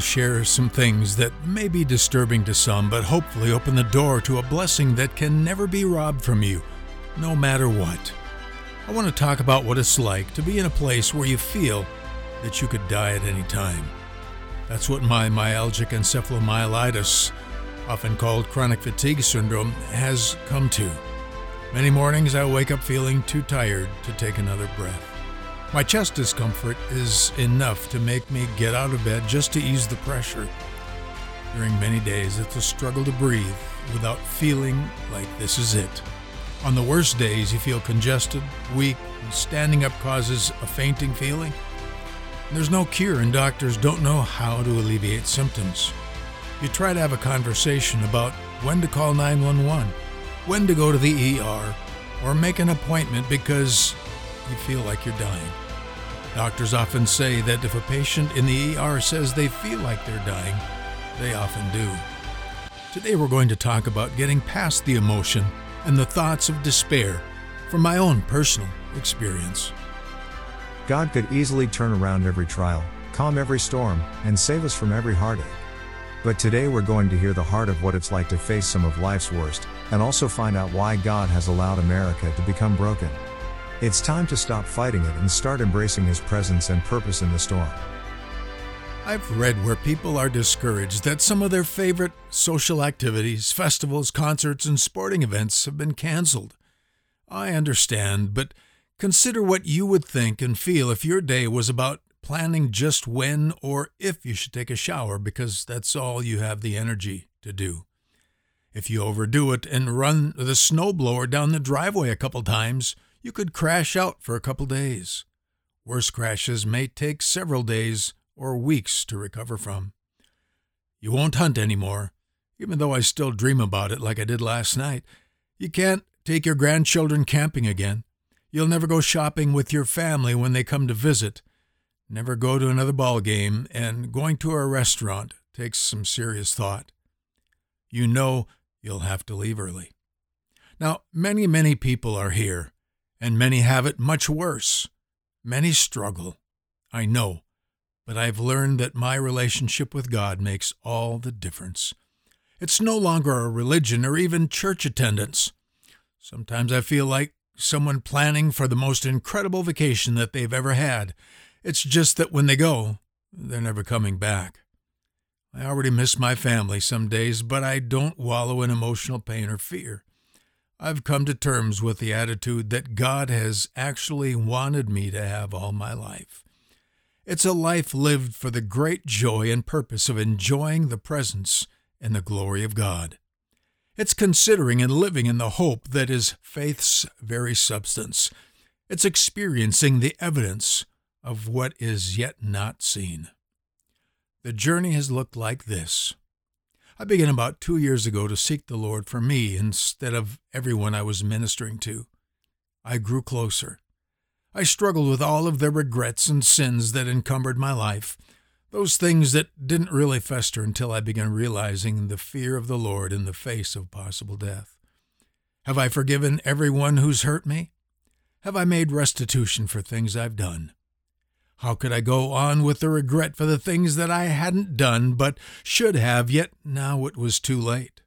share some things that may be disturbing to some, but hopefully open the door to a blessing that can never be robbed from you, no matter what. I want to talk about what it's like to be in a place where you feel that you could die at any time. That's what my myalgic encephalomyelitis, often called chronic fatigue syndrome, has come to. Many mornings I wake up feeling too tired to take another breath. My chest discomfort is enough to make me get out of bed just to ease the pressure. During many days, it's a struggle to breathe without feeling like this is it. On the worst days, you feel congested, weak, and standing up causes a fainting feeling. There's no cure, and doctors don't know how to alleviate symptoms. You try to have a conversation about when to call 911, when to go to the ER, or make an appointment because you feel like you're dying. Doctors often say that if a patient in the ER says they feel like they're dying, they often do. Today we're going to talk about getting past the emotion and the thoughts of despair from my own personal experience. God could easily turn around every trial, calm every storm, and save us from every heartache. But today we're going to hear the heart of what it's like to face some of life's worst, and also find out why God has allowed America to become broken. It's time to stop fighting it and start embracing His presence and purpose in the storm. I've read where people are discouraged that some of their favorite social activities, festivals, concerts, and sporting events have been canceled. I understand, but consider what you would think and feel if your day was about planning just when or if you should take a shower because that's all you have the energy to do. If you overdo it and run the snowblower down the driveway a couple times, you could crash out for a couple days. Worse crashes may take several days or weeks to recover from. You won't hunt anymore, even though I still dream about it like I did last night. You can't take your grandchildren camping again. You'll never go shopping with your family when they come to visit. Never go to another ball game, and going to a restaurant takes some serious thought. You know you'll have to leave early. Now, many, many people are here and many have it much worse. Many struggle, I know, but I've learned that my relationship with God makes all the difference. It's no longer a religion or even church attendance. Sometimes I feel like someone planning for the most incredible vacation that they've ever had. It's just that when they go, they're never coming back. I already miss my family some days, but I don't wallow in emotional pain or fear. I've come to terms with the attitude that God has actually wanted me to have all my life. It's a life lived for the great joy and purpose of enjoying the presence and the glory of God. It's considering and living in the hope that is faith's very substance. It's experiencing the evidence of what is yet not seen. The journey has looked like this I began about two years ago to seek the Lord for me instead of everyone I was ministering to. I grew closer. I struggled with all of the regrets and sins that encumbered my life, those things that didn't really fester until I began realizing the fear of the Lord in the face of possible death. Have I forgiven everyone who's hurt me? Have I made restitution for things I've done? How could I go on with the regret for the things that I hadn't done but should have, yet now it was too late?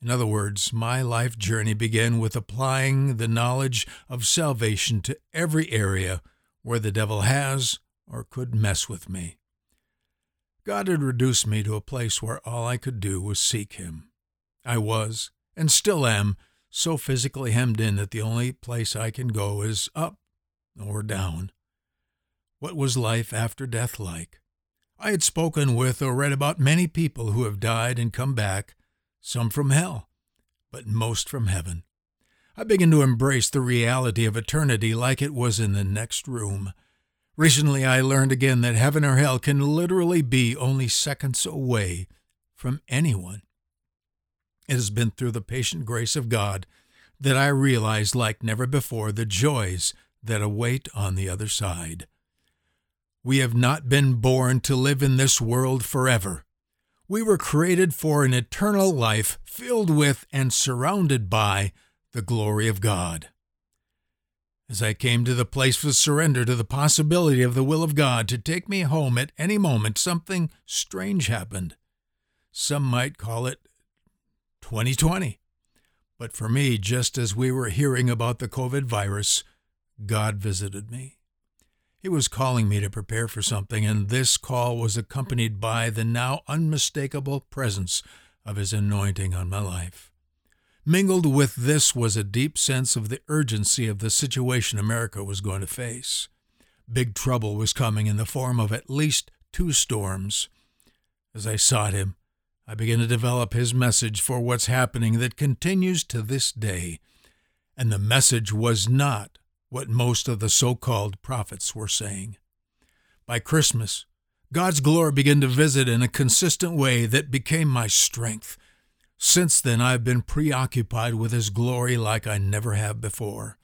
In other words, my life journey began with applying the knowledge of salvation to every area where the devil has or could mess with me. God had reduced me to a place where all I could do was seek Him. I was, and still am, so physically hemmed in that the only place I can go is up or down. What was life after death like? I had spoken with or read about many people who have died and come back, some from hell, but most from heaven. I began to embrace the reality of eternity like it was in the next room. Recently, I learned again that heaven or hell can literally be only seconds away from anyone. It has been through the patient grace of God that I realized, like never before, the joys that await on the other side. We have not been born to live in this world forever. We were created for an eternal life filled with and surrounded by the glory of God. As I came to the place of surrender to the possibility of the will of God to take me home at any moment, something strange happened. Some might call it 2020. But for me, just as we were hearing about the COVID virus, God visited me. He was calling me to prepare for something, and this call was accompanied by the now unmistakable presence of His anointing on my life. Mingled with this was a deep sense of the urgency of the situation America was going to face. Big trouble was coming in the form of at least two storms. As I sought him, I began to develop his message for what's happening that continues to this day. And the message was not what most of the so called prophets were saying. By Christmas, God's glory began to visit in a consistent way that became my strength. Since then, I've been preoccupied with His glory like I never have before.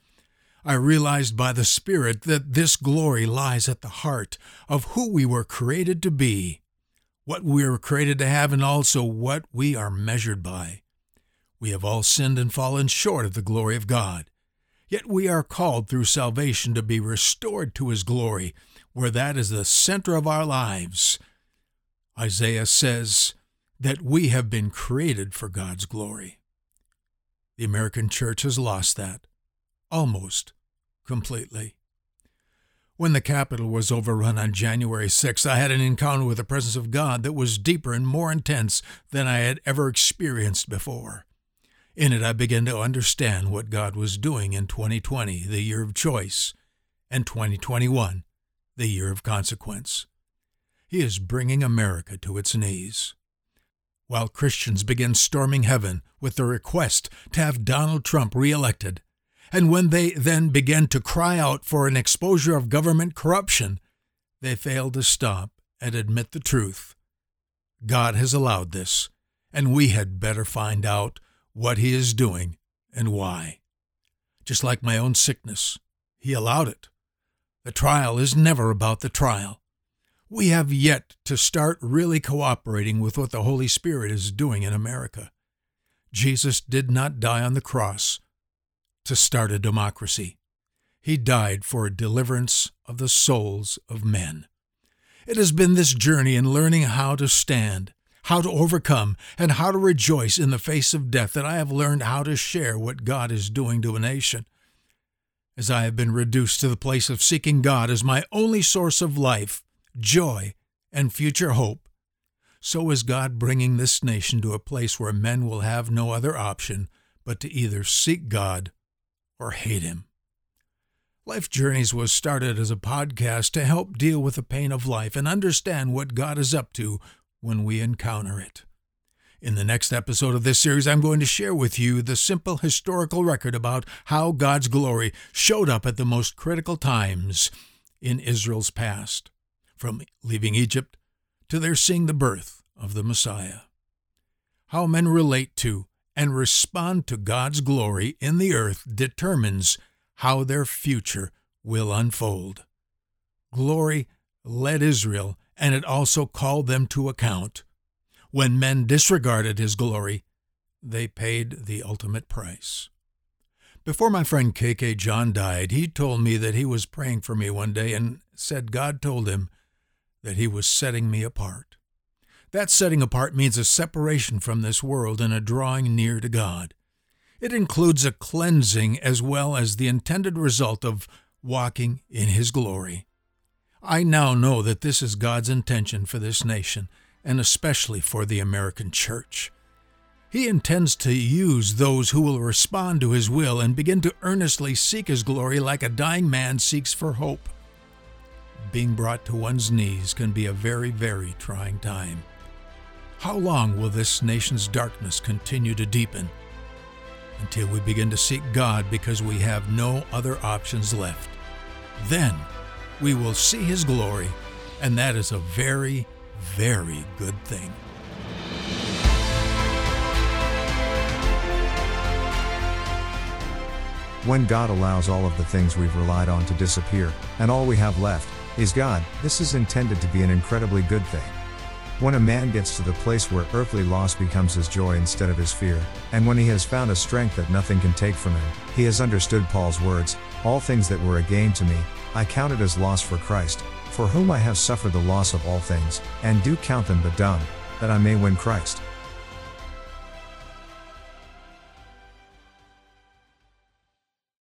I realized by the Spirit that this glory lies at the heart of who we were created to be, what we were created to have, and also what we are measured by. We have all sinned and fallen short of the glory of God. Yet we are called through salvation to be restored to His glory, where that is the center of our lives. Isaiah says, that we have been created for God's glory. The American church has lost that, almost completely. When the Capitol was overrun on January 6, I had an encounter with the presence of God that was deeper and more intense than I had ever experienced before. In it, I began to understand what God was doing in 2020, the year of choice, and 2021, the year of consequence. He is bringing America to its knees while Christians began storming heaven with the request to have Donald Trump reelected. And when they then began to cry out for an exposure of government corruption, they failed to stop and admit the truth. God has allowed this, and we had better find out what He is doing and why. Just like my own sickness, He allowed it. The trial is never about the trial we have yet to start really cooperating with what the Holy Spirit is doing in America. Jesus did not die on the cross to start a democracy. He died for a deliverance of the souls of men. It has been this journey in learning how to stand, how to overcome, and how to rejoice in the face of death that I have learned how to share what God is doing to a nation. As I have been reduced to the place of seeking God as my only source of life, joy, and future hope, so is God bringing this nation to a place where men will have no other option but to either seek God or hate Him. Life Journeys was started as a podcast to help deal with the pain of life and understand what God is up to when we encounter it. In the next episode of this series, I'm going to share with you the simple historical record about how God's glory showed up at the most critical times in Israel's past from leaving Egypt to their seeing the birth of the Messiah. How men relate to and respond to God's glory in the earth determines how their future will unfold. Glory led Israel, and it also called them to account. When men disregarded his glory, they paid the ultimate price. Before my friend KK John died, he told me that he was praying for me one day and said God told him that he was setting me apart. That setting apart means a separation from this world and a drawing near to God. It includes a cleansing as well as the intended result of walking in His glory. I now know that this is God's intention for this nation, and especially for the American church. He intends to use those who will respond to His will and begin to earnestly seek His glory like a dying man seeks for hope being brought to one's knees can be a very, very trying time. How long will this nation's darkness continue to deepen? Until we begin to seek God because we have no other options left. Then we will see His glory, and that is a very, very good thing. When God allows all of the things we've relied on to disappear, and all we have left is God, this is intended to be an incredibly good thing. When a man gets to the place where earthly loss becomes his joy instead of his fear, and when he has found a strength that nothing can take from him, he has understood Paul's words All things that were a gain to me, I counted as loss for Christ, for whom I have suffered the loss of all things, and do count them but dung, that I may win Christ.